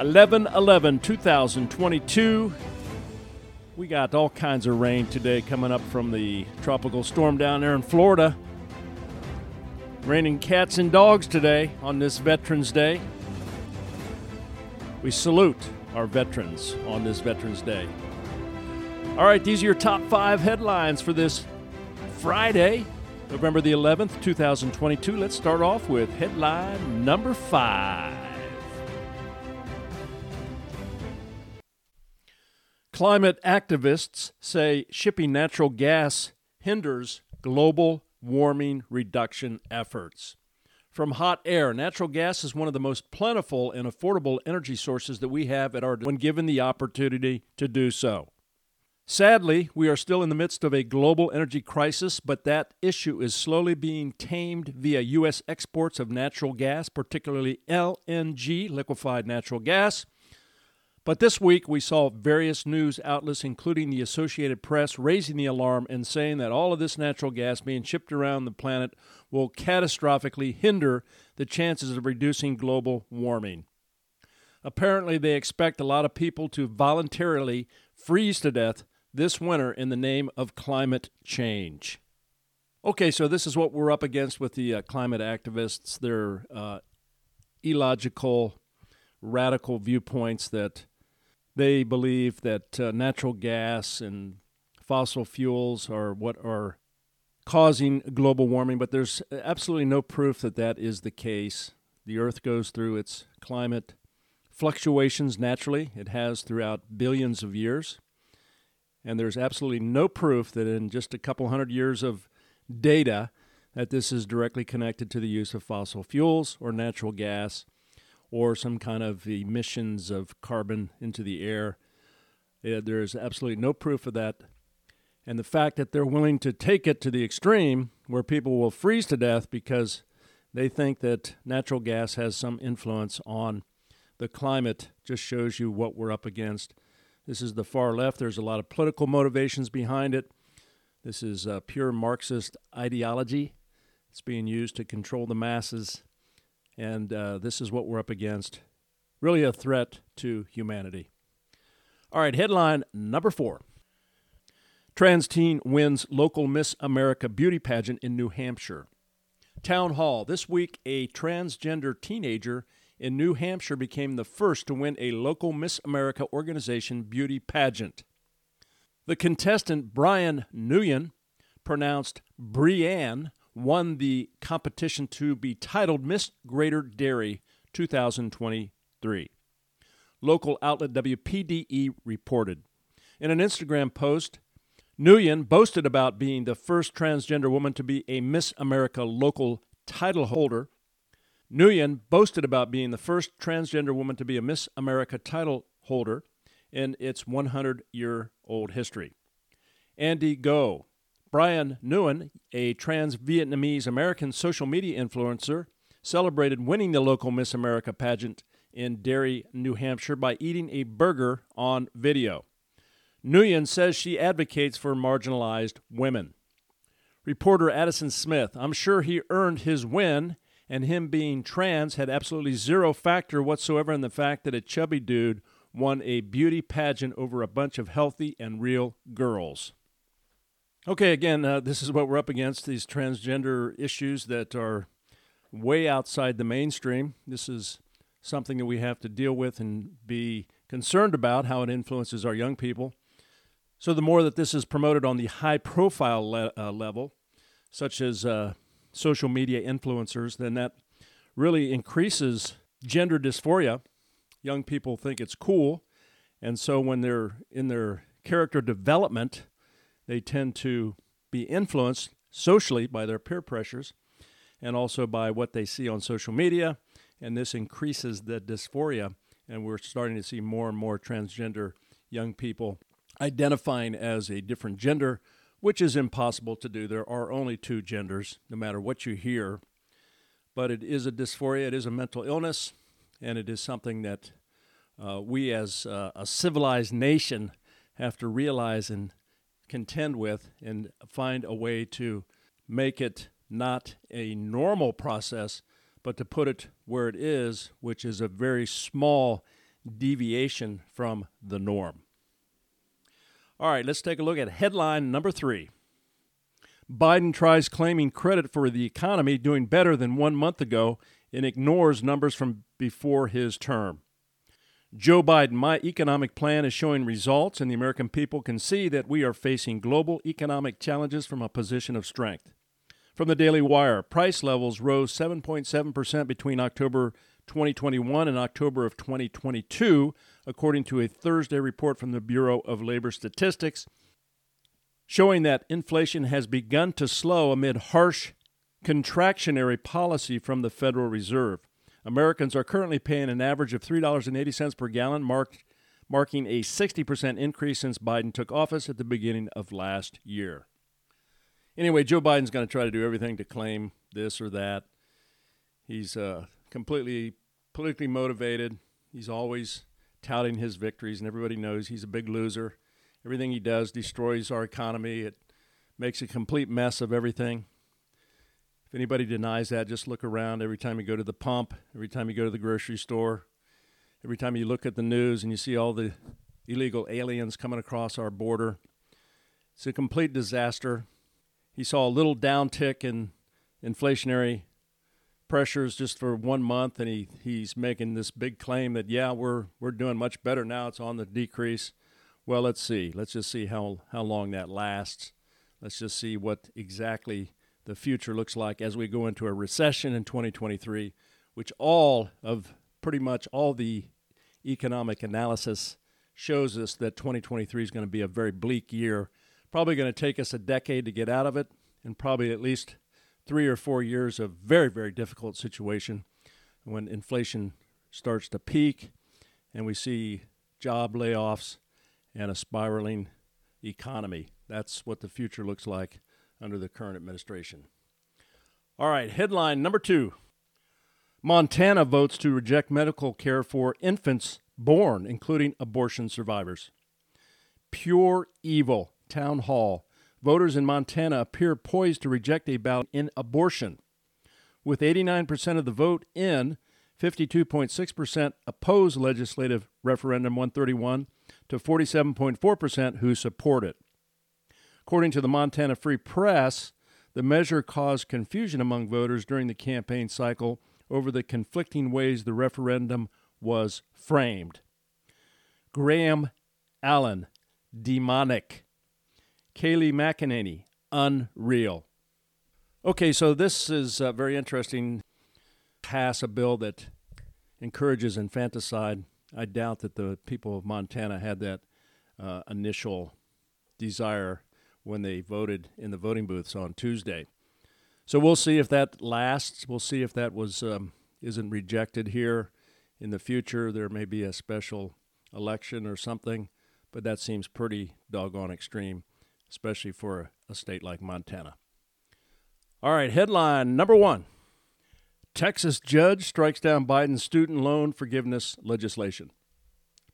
11 11 2022. We got all kinds of rain today coming up from the tropical storm down there in Florida. Raining cats and dogs today on this Veterans Day. We salute our veterans on this Veterans Day. All right, these are your top five headlines for this Friday, November the 11th, 2022. Let's start off with headline number five. Climate activists say shipping natural gas hinders global warming reduction efforts. From hot air, natural gas is one of the most plentiful and affordable energy sources that we have at our when given the opportunity to do so. Sadly, we are still in the midst of a global energy crisis, but that issue is slowly being tamed via U.S. exports of natural gas, particularly LNG, liquefied natural gas, but this week, we saw various news outlets, including the Associated Press, raising the alarm and saying that all of this natural gas being shipped around the planet will catastrophically hinder the chances of reducing global warming. Apparently, they expect a lot of people to voluntarily freeze to death this winter in the name of climate change. Okay, so this is what we're up against with the uh, climate activists. Their uh, illogical, radical viewpoints that they believe that uh, natural gas and fossil fuels are what are causing global warming, but there's absolutely no proof that that is the case. The Earth goes through its climate fluctuations naturally, it has throughout billions of years. And there's absolutely no proof that in just a couple hundred years of data that this is directly connected to the use of fossil fuels or natural gas or some kind of emissions of carbon into the air. Uh, there's absolutely no proof of that. And the fact that they're willing to take it to the extreme where people will freeze to death because they think that natural gas has some influence on the climate just shows you what we're up against. This is the far left. There's a lot of political motivations behind it. This is uh, pure Marxist ideology. It's being used to control the masses and uh, this is what we're up against. Really a threat to humanity. All right, headline number four Trans teen wins local Miss America beauty pageant in New Hampshire. Town Hall. This week, a transgender teenager in New Hampshire became the first to win a local Miss America organization beauty pageant. The contestant, Brian Nguyen, pronounced Brienne, won the competition to be titled Miss Greater Derry 2023. Local outlet WPDE reported. In an Instagram post, Nguyen boasted about being the first transgender woman to be a Miss America local title holder. Nguyen boasted about being the first transgender woman to be a Miss America title holder in its 100 year old history. Andy Ngo, Brian Nguyen, a trans Vietnamese American social media influencer, celebrated winning the local Miss America pageant in Derry, New Hampshire by eating a burger on video. Nguyen says she advocates for marginalized women. Reporter Addison Smith, I'm sure he earned his win, and him being trans had absolutely zero factor whatsoever in the fact that a chubby dude won a beauty pageant over a bunch of healthy and real girls. Okay, again, uh, this is what we're up against these transgender issues that are way outside the mainstream. This is something that we have to deal with and be concerned about how it influences our young people. So, the more that this is promoted on the high profile le- uh, level, such as uh, social media influencers, then that really increases gender dysphoria. Young people think it's cool. And so, when they're in their character development, they tend to be influenced socially by their peer pressures and also by what they see on social media, and this increases the dysphoria and we're starting to see more and more transgender young people identifying as a different gender, which is impossible to do. There are only two genders, no matter what you hear. But it is a dysphoria, it is a mental illness, and it is something that uh, we as uh, a civilized nation have to realize and contend with and find a way to make it not a normal process, but to put it where it is, which is a very small deviation from the norm. All right, let's take a look at headline number three. Biden tries claiming credit for the economy doing better than one month ago and ignores numbers from before his term. Joe Biden, my economic plan is showing results, and the American people can see that we are facing global economic challenges from a position of strength. From the Daily Wire, price levels rose 7.7% between October 2021 and October of 2022, according to a Thursday report from the Bureau of Labor Statistics, showing that inflation has begun to slow amid harsh contractionary policy from the Federal Reserve. Americans are currently paying an average of $3.80 per gallon, marked, marking a 60% increase since Biden took office at the beginning of last year. Anyway, Joe Biden's going to try to do everything to claim this or that. He's uh, completely politically motivated. He's always touting his victories, and everybody knows he's a big loser. Everything he does destroys our economy. It makes a complete mess of everything. Anybody denies that, just look around every time you go to the pump, every time you go to the grocery store, every time you look at the news and you see all the illegal aliens coming across our border. It's a complete disaster. He saw a little downtick in inflationary pressures just for one month, and he, he's making this big claim that yeah, we're we're doing much better now. It's on the decrease. Well, let's see. Let's just see how how long that lasts. Let's just see what exactly the future looks like as we go into a recession in 2023, which all of pretty much all the economic analysis shows us that 2023 is going to be a very bleak year. Probably going to take us a decade to get out of it, and probably at least three or four years of very, very difficult situation when inflation starts to peak and we see job layoffs and a spiraling economy. That's what the future looks like under the current administration. All right, headline number two Montana votes to reject medical care for infants born, including abortion survivors. Pure evil. Town Hall. Voters in Montana appear poised to reject a ballot in abortion. With 89% of the vote in, 52.6% oppose legislative referendum 131 to 47.4% who support it. According to the Montana Free Press, the measure caused confusion among voters during the campaign cycle over the conflicting ways the referendum was framed. Graham Allen, demonic. Kayleigh McEnany, unreal. Okay, so this is uh, very interesting. Pass a bill that encourages infanticide. I doubt that the people of Montana had that uh, initial desire when they voted in the voting booths on Tuesday. So we'll see if that lasts. We'll see if that was um, isn't rejected here in the future. There may be a special election or something, but that seems pretty doggone extreme, especially for a, state like Montana. All right, headline number one Texas judge strikes down Biden's student loan forgiveness legislation.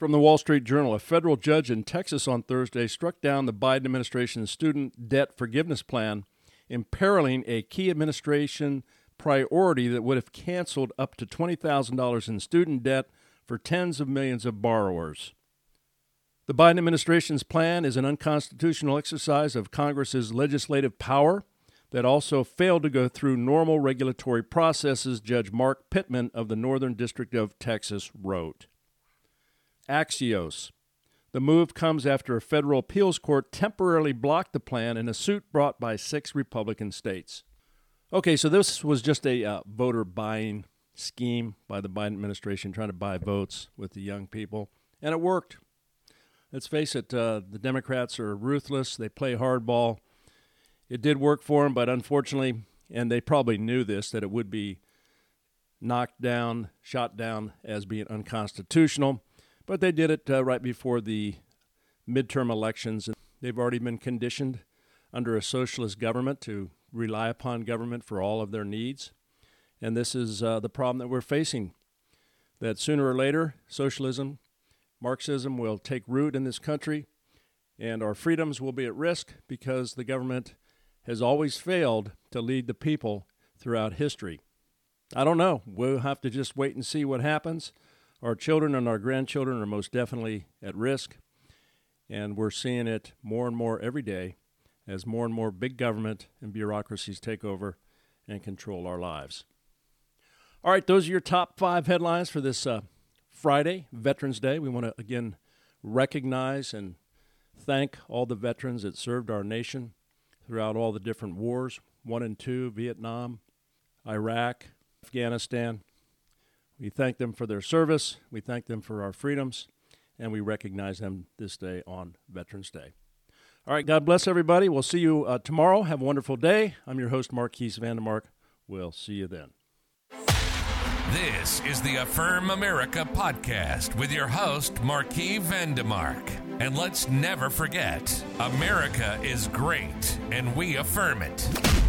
From the Wall Street Journal, a federal judge in Texas on Thursday struck down the Biden administration's student debt forgiveness plan, imperiling a key administration priority that would have canceled up to $20,000 in student debt for tens of millions of borrowers. The Biden administration's plan is an unconstitutional exercise of Congress's legislative power that also failed to go through normal regulatory processes, Judge Mark Pittman of the Northern District of Texas wrote. Axios. The move comes after a federal appeals court temporarily blocked the plan in a suit brought by six Republican states. Okay, so this was just a uh, voter buying scheme by the Biden administration trying to buy votes with the young people, and it worked. Let's face it, uh, the Democrats are ruthless. They play hardball. It did work for them, but unfortunately, and they probably knew this, that it would be knocked down, shot down as being unconstitutional. But they did it uh, right before the midterm elections. And they've already been conditioned under a socialist government to rely upon government for all of their needs. And this is uh, the problem that we're facing that sooner or later, socialism, Marxism will take root in this country, and our freedoms will be at risk because the government has always failed to lead the people throughout history. I don't know. We'll have to just wait and see what happens. Our children and our grandchildren are most definitely at risk, and we're seeing it more and more every day as more and more big government and bureaucracies take over and control our lives. All right, those are your top five headlines for this uh, Friday, Veterans Day. We want to again recognize and thank all the veterans that served our nation throughout all the different wars one and two, Vietnam, Iraq, Afghanistan. We thank them for their service, we thank them for our freedoms, and we recognize them this day on Veterans Day. All right, God bless everybody. We'll see you uh, tomorrow. Have a wonderful day. I'm your host, Marquise Vandemark. We'll see you then. This is the Affirm America podcast with your host, Marquis Vandemark. And let's never forget America is great, and we affirm it.